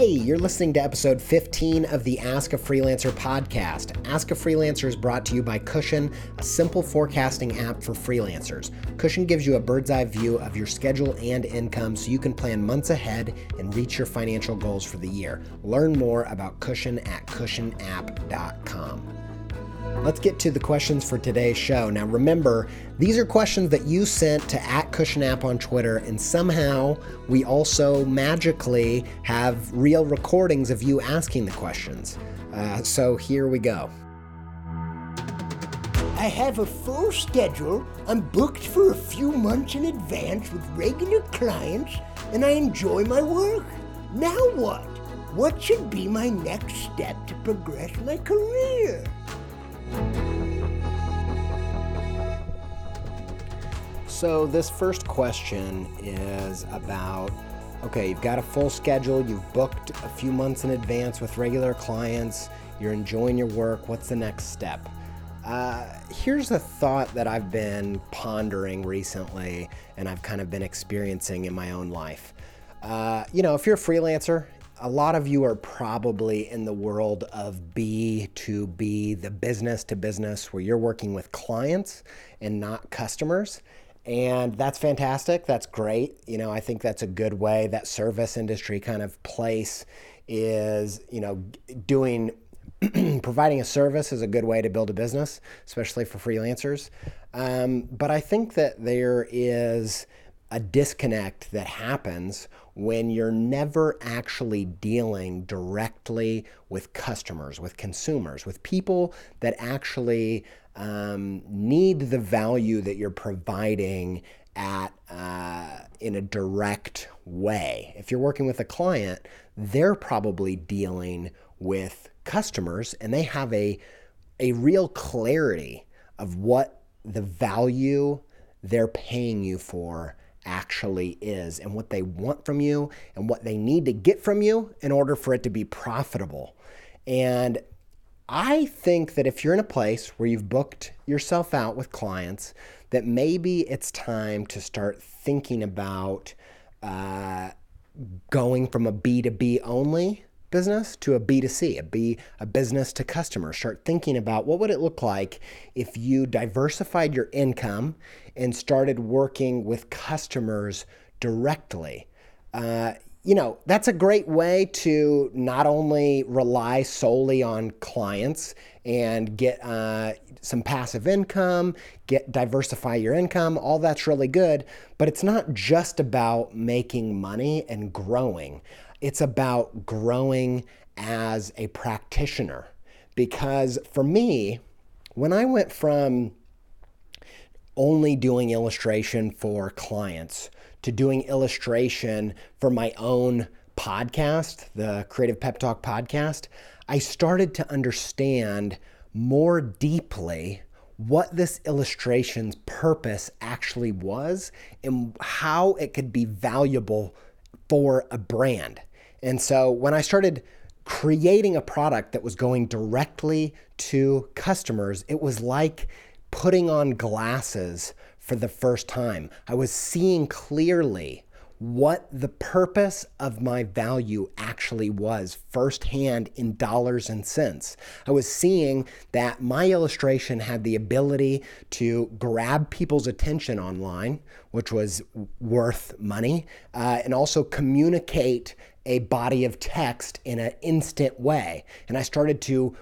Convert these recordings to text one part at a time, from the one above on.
Hey, you're listening to episode 15 of the Ask a Freelancer podcast. Ask a Freelancer is brought to you by Cushion, a simple forecasting app for freelancers. Cushion gives you a bird's eye view of your schedule and income so you can plan months ahead and reach your financial goals for the year. Learn more about Cushion at cushionapp.com. Let's get to the questions for today's show. Now, remember, these are questions that you sent to at Cushion App on Twitter, and somehow we also magically have real recordings of you asking the questions. Uh, so here we go. I have a full schedule. I'm booked for a few months in advance with regular clients, and I enjoy my work. Now what? What should be my next step to progress my career? So, this first question is about okay, you've got a full schedule, you've booked a few months in advance with regular clients, you're enjoying your work. What's the next step? Uh, here's a thought that I've been pondering recently and I've kind of been experiencing in my own life. Uh, you know, if you're a freelancer, a lot of you are probably in the world of B2B, the business to business, where you're working with clients and not customers. And that's fantastic. That's great. You know, I think that's a good way. That service industry kind of place is, you know, doing providing a service is a good way to build a business, especially for freelancers. Um, but I think that there is a disconnect that happens when you're never actually dealing directly with customers, with consumers, with people that actually um, need the value that you're providing at uh, in a direct way. If you're working with a client, they're probably dealing with customers and they have a a real clarity of what the value they're paying you for actually is and what they want from you and what they need to get from you in order for it to be profitable. And I think that if you're in a place where you've booked yourself out with clients, that maybe it's time to start thinking about uh, going from a B2B only business to a B2C, a B a business to customer. Start thinking about what would it look like if you diversified your income and started working with customers directly. Uh, you know, that's a great way to not only rely solely on clients and get uh, some passive income, get diversify your income, all that's really good, but it's not just about making money and growing. It's about growing as a practitioner. Because for me, when I went from only doing illustration for clients to doing illustration for my own podcast, the Creative Pep Talk podcast, I started to understand more deeply what this illustration's purpose actually was and how it could be valuable for a brand. And so when I started creating a product that was going directly to customers, it was like putting on glasses for the first time. I was seeing clearly what the purpose of my value actually was firsthand in dollars and cents. I was seeing that my illustration had the ability to grab people's attention online, which was worth money, uh, and also communicate a body of text in an instant way. And I started to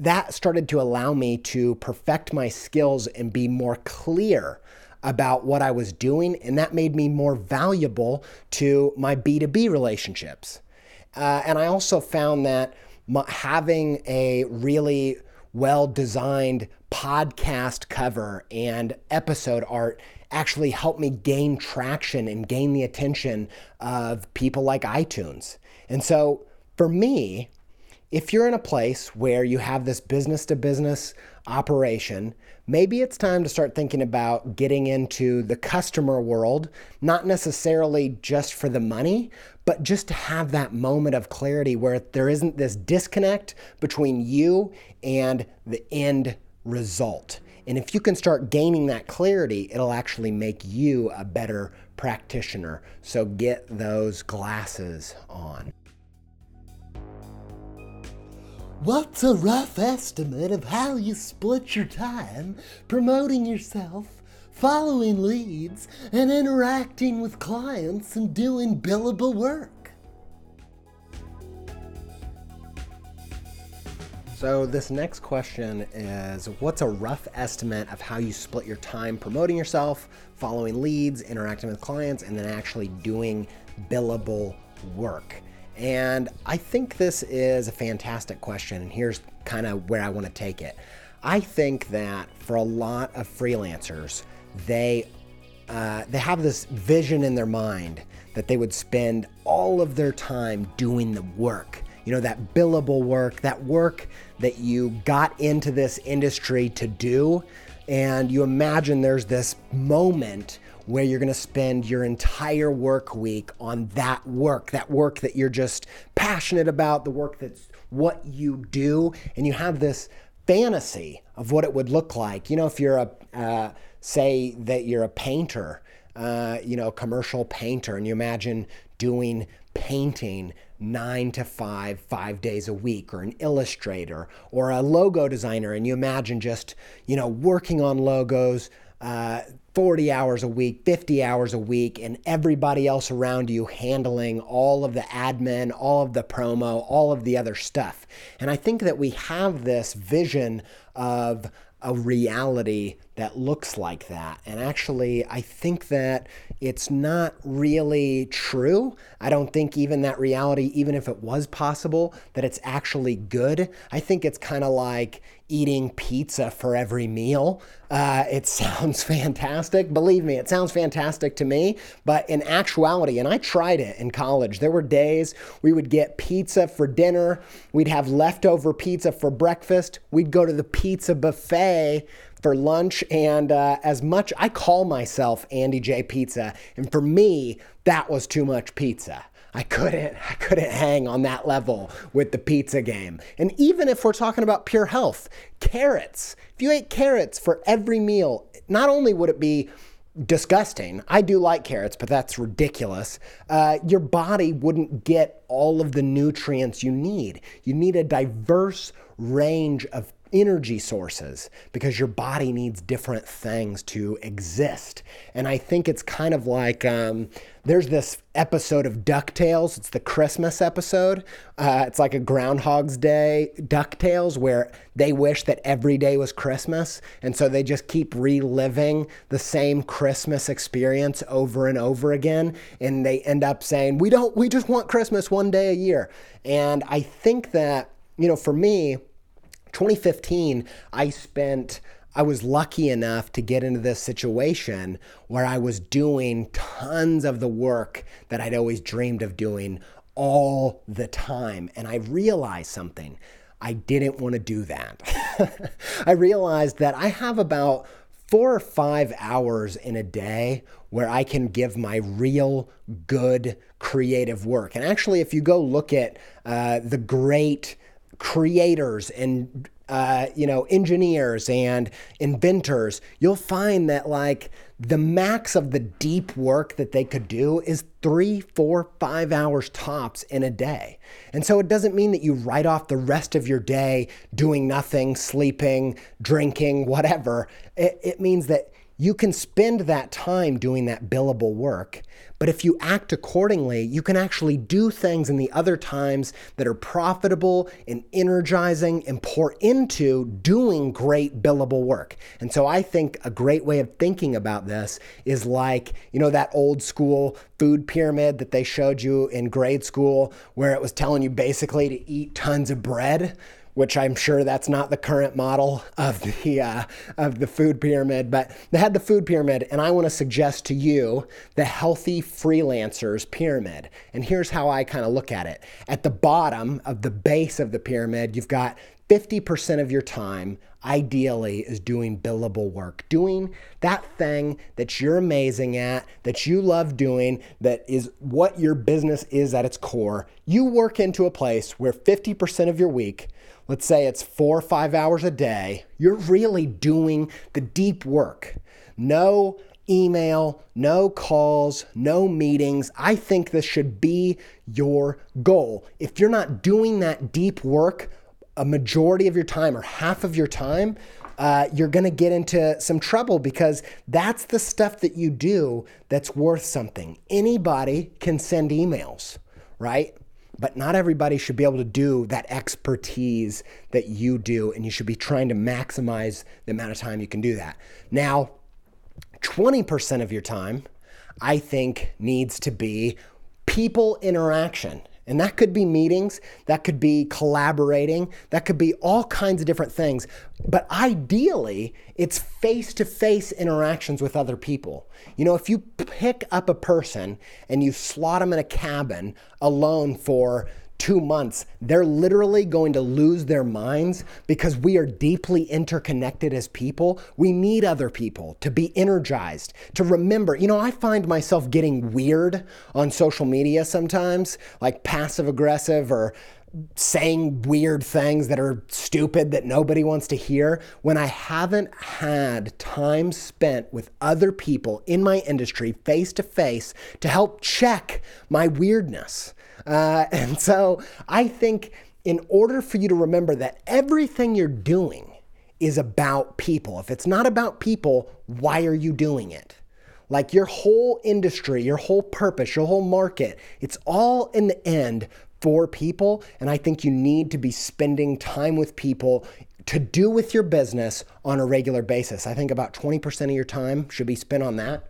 that started to allow me to perfect my skills and be more clear about what I was doing. And that made me more valuable to my B2B relationships. Uh, and I also found that my, having a really well designed podcast cover and episode art actually helped me gain traction and gain the attention of people like iTunes. And so for me, if you're in a place where you have this business to business operation, maybe it's time to start thinking about getting into the customer world, not necessarily just for the money, but just to have that moment of clarity where there isn't this disconnect between you and the end result. And if you can start gaining that clarity, it'll actually make you a better practitioner. So get those glasses on. What's a rough estimate of how you split your time promoting yourself, following leads, and interacting with clients and doing billable work? So, this next question is What's a rough estimate of how you split your time promoting yourself, following leads, interacting with clients, and then actually doing billable work? And I think this is a fantastic question, and here's kind of where I want to take it. I think that for a lot of freelancers, they uh, they have this vision in their mind that they would spend all of their time doing the work you know, that billable work, that work that you got into this industry to do. And you imagine there's this moment where you're going to spend your entire work week on that work, that work that you're just passionate about, the work that's what you do. And you have this fantasy of what it would look like. You know, if you're a, uh, say that you're a painter, uh, you know, commercial painter, and you imagine doing painting nine to five, five days a week, or an illustrator, or a logo designer, and you imagine just, you know, working on logos uh, 40 hours a week, 50 hours a week, and everybody else around you handling all of the admin, all of the promo, all of the other stuff. And I think that we have this vision of a reality that looks like that. And actually, I think that it's not really true. I don't think even that reality, even if it was possible, that it's actually good. I think it's kind of like eating pizza for every meal. Uh, it sounds fantastic. Believe me, it sounds fantastic to me. But in actuality, and I tried it in college, there were days we would get pizza for dinner, we'd have leftover pizza for breakfast, we'd go to the pizza buffet for lunch. And uh, as much, I call myself Andy J Pizza. And for me, that was too much pizza. I couldn't, I couldn't hang on that level with the pizza game. And even if we're talking about pure health, carrots, if you ate carrots for every meal, not only would it be disgusting. I do like carrots, but that's ridiculous. Uh, your body wouldn't get all of the nutrients you need. You need a diverse range of energy sources because your body needs different things to exist. And I think it's kind of like um, there's this episode of DuckTales. It's the Christmas episode. Uh, it's like a Groundhog's Day DuckTales where they wish that every day was Christmas. And so they just keep reliving the same Christmas experience over and over again. And they end up saying, We don't, we just want Christmas one day a year. And I think that, you know, for me, 2015, I spent I was lucky enough to get into this situation where I was doing tons of the work that I'd always dreamed of doing all the time. And I realized something. I didn't want to do that. I realized that I have about four or five hours in a day where I can give my real good creative work. And actually, if you go look at uh, the great creators and uh, you know engineers and inventors you'll find that like the max of the deep work that they could do is three four five hours tops in a day. And so it doesn't mean that you write off the rest of your day doing nothing sleeping drinking whatever. It, it means that you can spend that time doing that billable work but if you act accordingly, you can actually do things in the other times that are profitable and energizing and pour into doing great billable work. And so I think a great way of thinking about this is like, you know, that old school food pyramid that they showed you in grade school where it was telling you basically to eat tons of bread which I'm sure that's not the current model of the uh, of the food pyramid, but they had the food pyramid, and I want to suggest to you the healthy freelancers pyramid. And here's how I kind of look at it: at the bottom of the base of the pyramid, you've got 50% of your time ideally is doing billable work, doing that thing that you're amazing at, that you love doing, that is what your business is at its core. You work into a place where 50% of your week let's say it's four or five hours a day, you're really doing the deep work. No email, no calls, no meetings. I think this should be your goal. If you're not doing that deep work, a majority of your time or half of your time, uh, you're going to get into some trouble because that's the stuff that you do that's worth something. Anybody can send emails, right? But not everybody should be able to do that expertise that you do, and you should be trying to maximize the amount of time you can do that. Now, 20% of your time, I think, needs to be people interaction. And that could be meetings, that could be collaborating, that could be all kinds of different things. But ideally, it's face to face interactions with other people. You know, if you pick up a person and you slot them in a cabin alone for two months, they're literally going to lose their minds because we are deeply interconnected as people. We need other people to be energized, to remember. You know, I find myself getting weird on social media sometimes, like passive aggressive or saying weird things that are stupid that nobody wants to hear when I haven't had time spent with other people in my industry face to face to help check my weirdness. Uh, and so I think in order for you to remember that everything you're doing is about people, if it's not about people, why are you doing it? Like your whole industry, your whole purpose, your whole market, it's all in the end for people. And I think you need to be spending time with people to do with your business on a regular basis. I think about 20% of your time should be spent on that.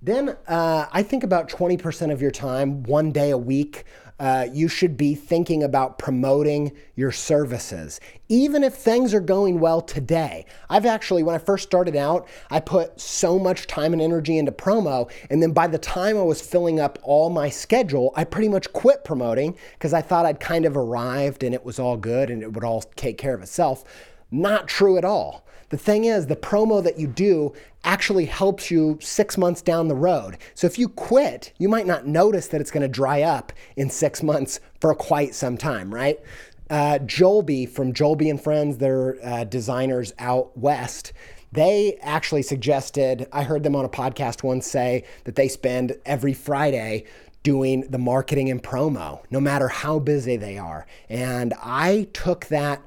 Then uh, I think about 20% of your time, one day a week, uh, you should be thinking about promoting your services, even if things are going well today. I've actually, when I first started out, I put so much time and energy into promo. And then by the time I was filling up all my schedule, I pretty much quit promoting because I thought I'd kind of arrived and it was all good and it would all take care of itself. Not true at all. The thing is, the promo that you do actually helps you six months down the road. So if you quit, you might not notice that it's going to dry up in six months for quite some time, right? Uh, Jolby from Jolby and Friends, they're uh, designers out west. They actually suggested, I heard them on a podcast once say that they spend every Friday doing the marketing and promo, no matter how busy they are. And I took that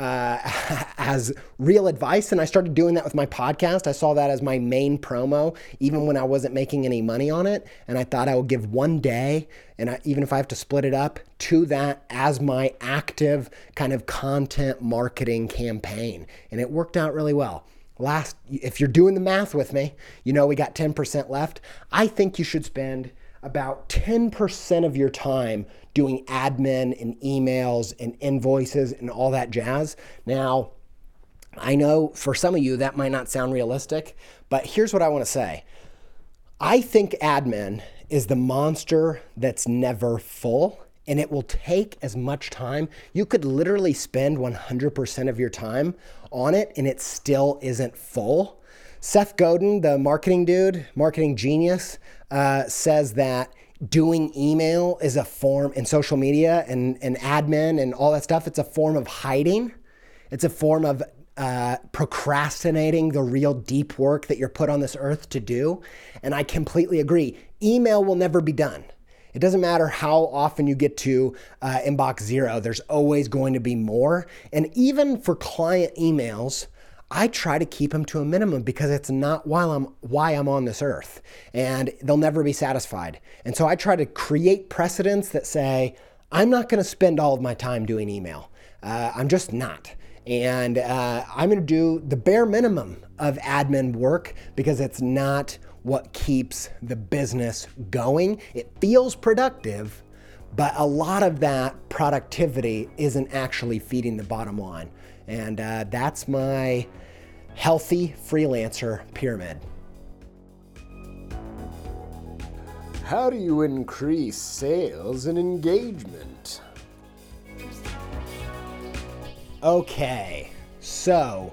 uh, as real advice. And I started doing that with my podcast. I saw that as my main promo, even when I wasn't making any money on it. And I thought I would give one day, and I, even if I have to split it up, to that as my active kind of content marketing campaign. And it worked out really well. Last, if you're doing the math with me, you know we got 10% left. I think you should spend about 10% of your time doing admin and emails and invoices and all that jazz. Now, I know for some of you that might not sound realistic, but here's what I want to say. I think admin is the monster that's never full and it will take as much time. You could literally spend 100% of your time on it and it still isn't full. Seth Godin, the marketing dude, marketing genius, uh, says that doing email is a form in social media and, and admin and all that stuff. It's a form of hiding. It's a form of uh, procrastinating the real deep work that you're put on this earth to do. And I completely agree. Email will never be done. It doesn't matter how often you get to uh, inbox zero, there's always going to be more. And even for client emails, I try to keep them to a minimum because it's not while I'm why I'm on this earth and they'll never be satisfied. And so I try to create precedents that say I'm not going to spend all of my time doing email. Uh, I'm just not. And uh, I'm going to do the bare minimum of admin work because it's not what keeps the business going. It feels productive, but a lot of that productivity isn't actually feeding the bottom line. And uh, that's my healthy freelancer pyramid. How do you increase sales and engagement? Okay, so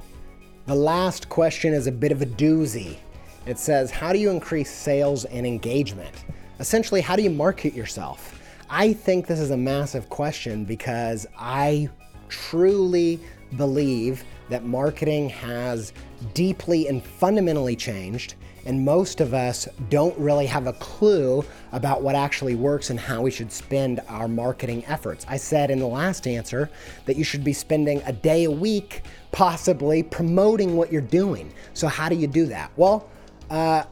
the last question is a bit of a doozy. It says, How do you increase sales and engagement? Essentially, how do you market yourself? I think this is a massive question because I truly believe that marketing has deeply and fundamentally changed. and most of us don't really have a clue about what actually works and how we should spend our marketing efforts. I said in the last answer that you should be spending a day a week, possibly promoting what you're doing. So, how do you do that? Well, uh,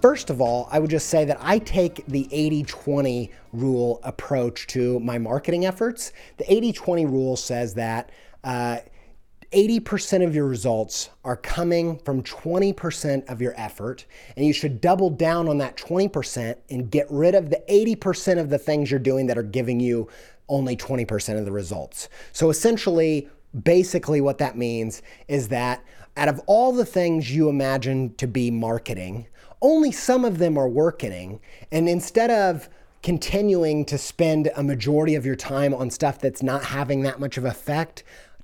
First of all, I would just say that I take the 80 20 rule approach to my marketing efforts. The 80 20 rule says that uh, 80% of your results are coming from 20% of your effort, and you should double down on that 20% and get rid of the 80% of the things you're doing that are giving you only 20% of the results. So essentially, basically, what that means is that out of all the things you imagine to be marketing, only some of them are working. And instead of continuing to spend a majority of your time on stuff that's not having that much of effect,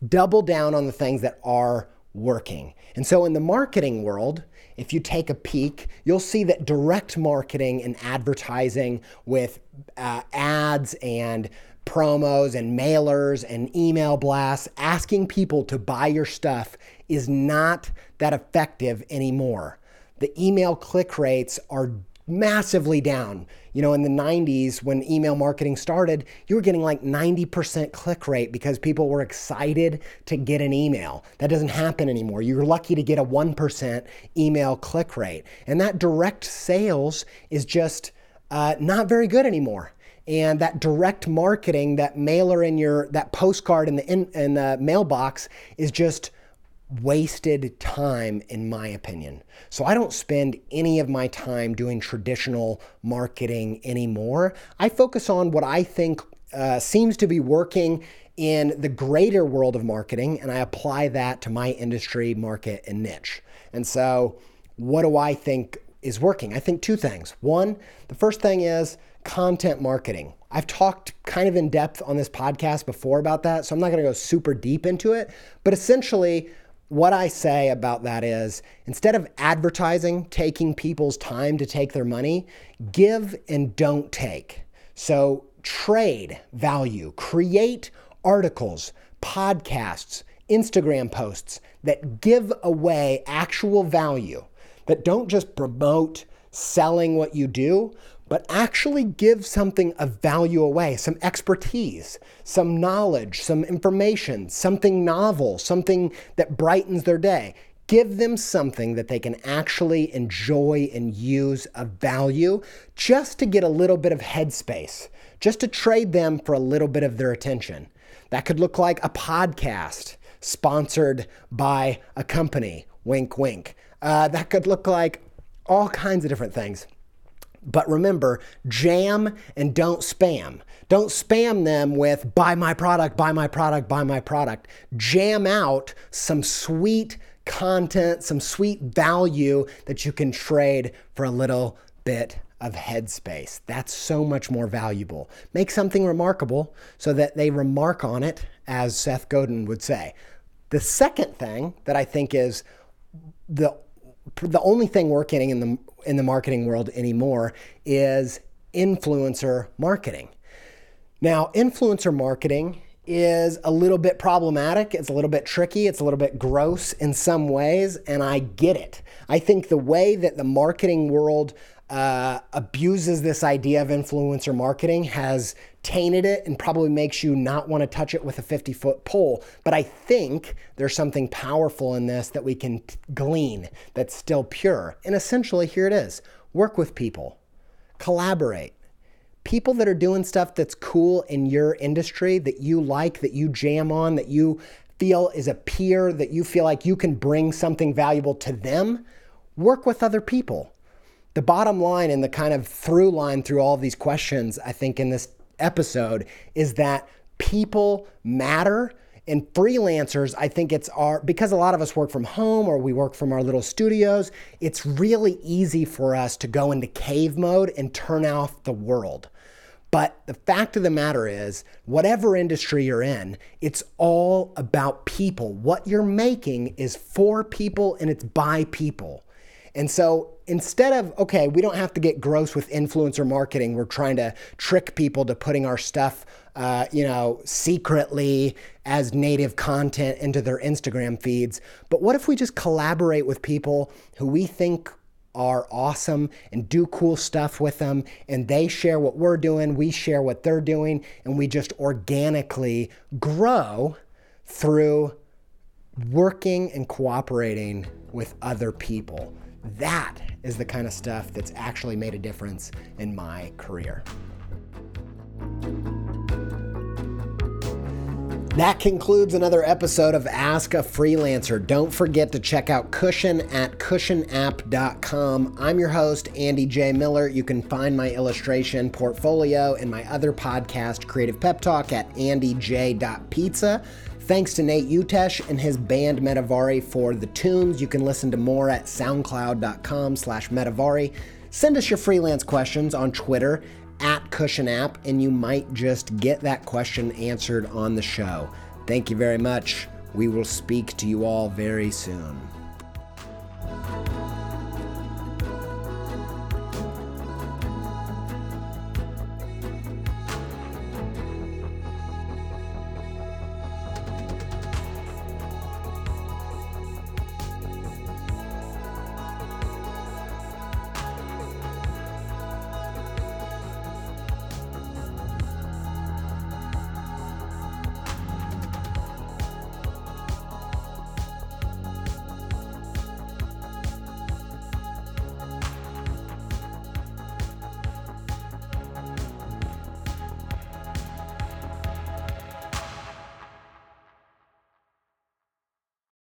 double down on the things that are working. And so in the marketing world, if you take a peek, you'll see that direct marketing and advertising with uh, ads and promos and mailers and email blasts asking people to buy your stuff is not that effective anymore the email click rates are massively down. You know, in the 90s, when email marketing started, you were getting like 90% click rate because people were excited to get an email. That doesn't happen anymore. You're lucky to get a 1% email click rate. And that direct sales is just uh, not very good anymore. And that direct marketing, that mailer in your, that postcard in the, in, in the mailbox is just wasted time, in my opinion. So I don't spend any of my time doing traditional marketing anymore. I focus on what I think uh, seems to be working in the greater world of marketing, and I apply that to my industry, market, and niche. And so, what do I think is working? I think two things. One, the first thing is content marketing. I've talked kind of in depth on this podcast before about that, so I'm not going to go super deep into it. But essentially, what I say about that is instead of advertising, taking people's time to take their money, give and don't take. So trade value, create articles, podcasts, Instagram posts that give away actual value, that don't just promote selling what you do, but actually give something of value away, some expertise, some knowledge, some information, something novel, something that brightens their day. Give them something that they can actually enjoy and use of value just to get a little bit of headspace, just to trade them for a little bit of their attention. That could look like a podcast sponsored by a company, wink, wink. Uh, that could look like all kinds of different things. But remember, jam and don't spam. Don't spam them with buy my product, buy my product, buy my product. Jam out some sweet content, some sweet value that you can trade for a little bit of headspace. That's so much more valuable. Make something remarkable so that they remark on it, as Seth Godin would say. The second thing that I think is the the only thing working in the in the marketing world anymore is influencer marketing. Now, influencer marketing is a little bit problematic. It's a little bit tricky. It's a little bit gross in some ways, and I get it. I think the way that the marketing world uh, abuses this idea of influencer marketing has tainted it and probably makes you not want to touch it with a 50 foot pole. But I think there's something powerful in this that we can t- glean that's still pure. And essentially, here it is work with people, collaborate. People that are doing stuff that's cool in your industry that you like, that you jam on, that you feel is a peer, that you feel like you can bring something valuable to them, work with other people the bottom line and the kind of through line through all of these questions, I think, in this episode is that people matter. And freelancers, I think it's our, because a lot of us work from home or we work from our little studios, it's really easy for us to go into cave mode and turn off the world. But the fact of the matter is, whatever industry you're in, it's all about people. What you're making is for people and it's by people. And so instead of, okay, we don't have to get gross with influencer marketing, we're trying to trick people to putting our stuff, uh, you know, secretly as native content into their Instagram feeds. But what if we just collaborate with people who we think are awesome and do cool stuff with them. And they share what we're doing, we share what they're doing, and we just organically grow through working and cooperating with other people. That is the kind of stuff that's actually made a difference in my career. That concludes another episode of Ask a Freelancer. Don't forget to check out Cushion at cushionapp.com. I'm your host, Andy J. Miller. You can find my illustration portfolio and my other podcast, Creative Pep Talk, at andyj.pizza. Thanks to Nate Utesh and his band Metavari for the tunes. You can listen to more at soundcloud.com slash Metavari. Send us your freelance questions on Twitter at Cushion App, and you might just get that question answered on the show. Thank you very much. We will speak to you all very soon.